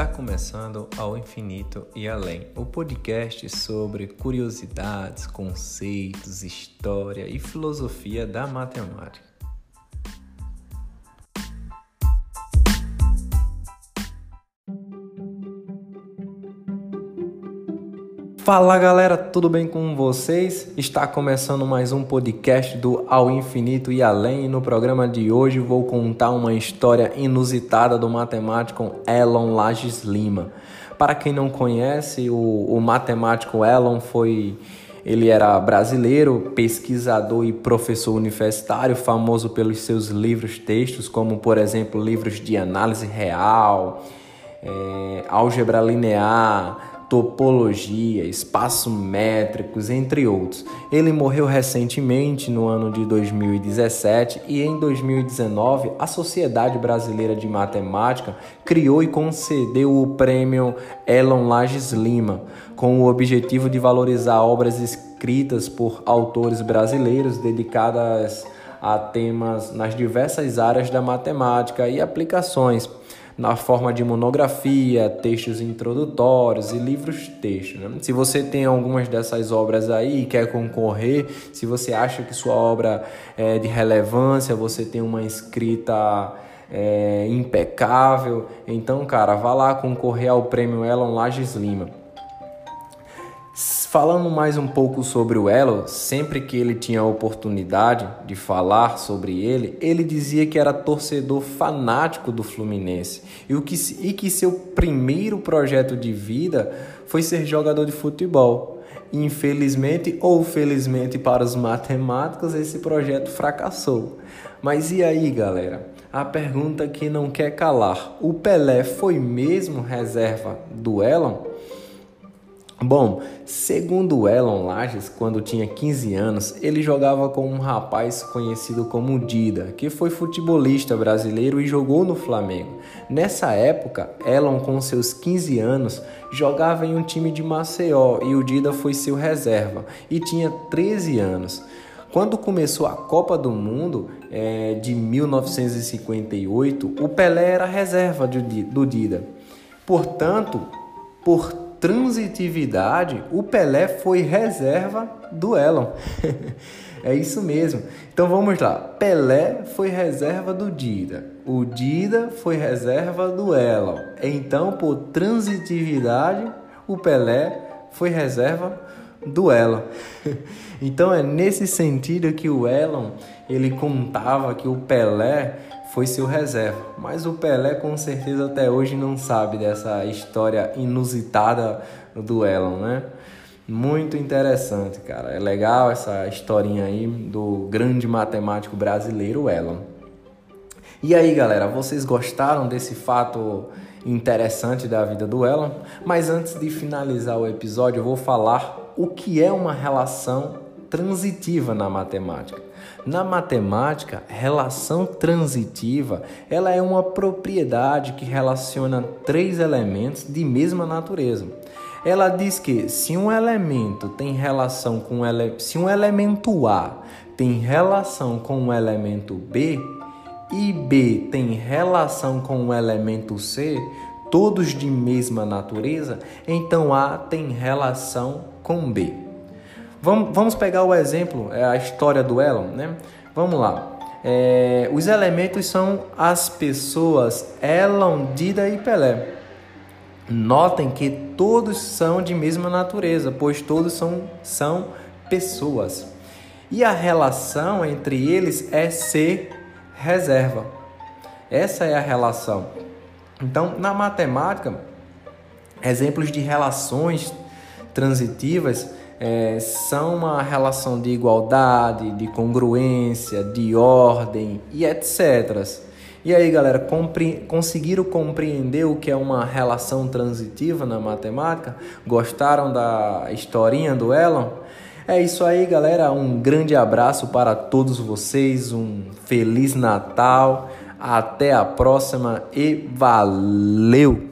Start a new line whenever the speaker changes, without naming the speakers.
Está começando ao infinito e além, o podcast sobre curiosidades, conceitos, história e filosofia da matemática. Fala galera, tudo bem com vocês? Está começando mais um podcast do Ao Infinito e Além. E no programa de hoje vou contar uma história inusitada do matemático Elon Lages Lima. Para quem não conhece, o, o matemático Elon foi ele era brasileiro, pesquisador e professor universitário, famoso pelos seus livros textos, como por exemplo livros de análise real, é, álgebra linear, topologia, espaço métricos, entre outros. Ele morreu recentemente no ano de 2017 e em 2019 a Sociedade Brasileira de Matemática criou e concedeu o prêmio Elon Lages Lima, com o objetivo de valorizar obras escritas por autores brasileiros dedicadas a temas nas diversas áreas da matemática e aplicações na forma de monografia, textos introdutórios e livros textos. Né? Se você tem algumas dessas obras aí e quer concorrer, se você acha que sua obra é de relevância, você tem uma escrita é, impecável, então, cara, vá lá concorrer ao prêmio Elon Lages Lima. Falando mais um pouco sobre o Elo, sempre que ele tinha a oportunidade de falar sobre ele, ele dizia que era torcedor fanático do Fluminense e, que, e que seu primeiro projeto de vida foi ser jogador de futebol. Infelizmente ou felizmente para os matemáticos, esse projeto fracassou. Mas e aí, galera? A pergunta que não quer calar: o Pelé foi mesmo reserva do Elon? Bom, segundo Elon Lages, quando tinha 15 anos, ele jogava com um rapaz conhecido como Dida, que foi futebolista brasileiro e jogou no Flamengo. Nessa época, Elon, com seus 15 anos, jogava em um time de Maceió e o Dida foi seu reserva e tinha 13 anos. Quando começou a Copa do Mundo é, de 1958, o Pelé era reserva do Dida. Portanto, por transitividade, o Pelé foi reserva do Elon. é isso mesmo. Então vamos lá. Pelé foi reserva do Dida. O Dida foi reserva do Elon. Então, por transitividade, o Pelé foi reserva do Elon. então é nesse sentido que o Elon ele contava que o Pelé foi seu reserva. Mas o Pelé com certeza até hoje não sabe dessa história inusitada do Elon, né? Muito interessante, cara. É legal essa historinha aí do grande matemático brasileiro Elon. E aí, galera, vocês gostaram desse fato interessante da vida do Elon? Mas antes de finalizar o episódio, eu vou falar o que é uma relação transitiva na matemática. Na matemática, relação transitiva, ela é uma propriedade que relaciona três elementos de mesma natureza. Ela diz que se um elemento tem relação com ele... se um elemento A tem relação com o elemento B e B tem relação com o elemento C, todos de mesma natureza, então A tem relação com B. Vamos, vamos pegar o exemplo, é a história do Elon, né? Vamos lá. É, os elementos são as pessoas Elon, Dida e Pelé. Notem que todos são de mesma natureza, pois todos são, são pessoas. E a relação entre eles é ser reserva. Essa é a relação. Então, na matemática, exemplos de relações transitivas é, são uma relação de igualdade, de congruência, de ordem e etc. E aí, galera, compre... conseguiram compreender o que é uma relação transitiva na matemática? Gostaram da historinha do Elon? É isso aí, galera. Um grande abraço para todos vocês, um feliz Natal. Até a próxima e valeu!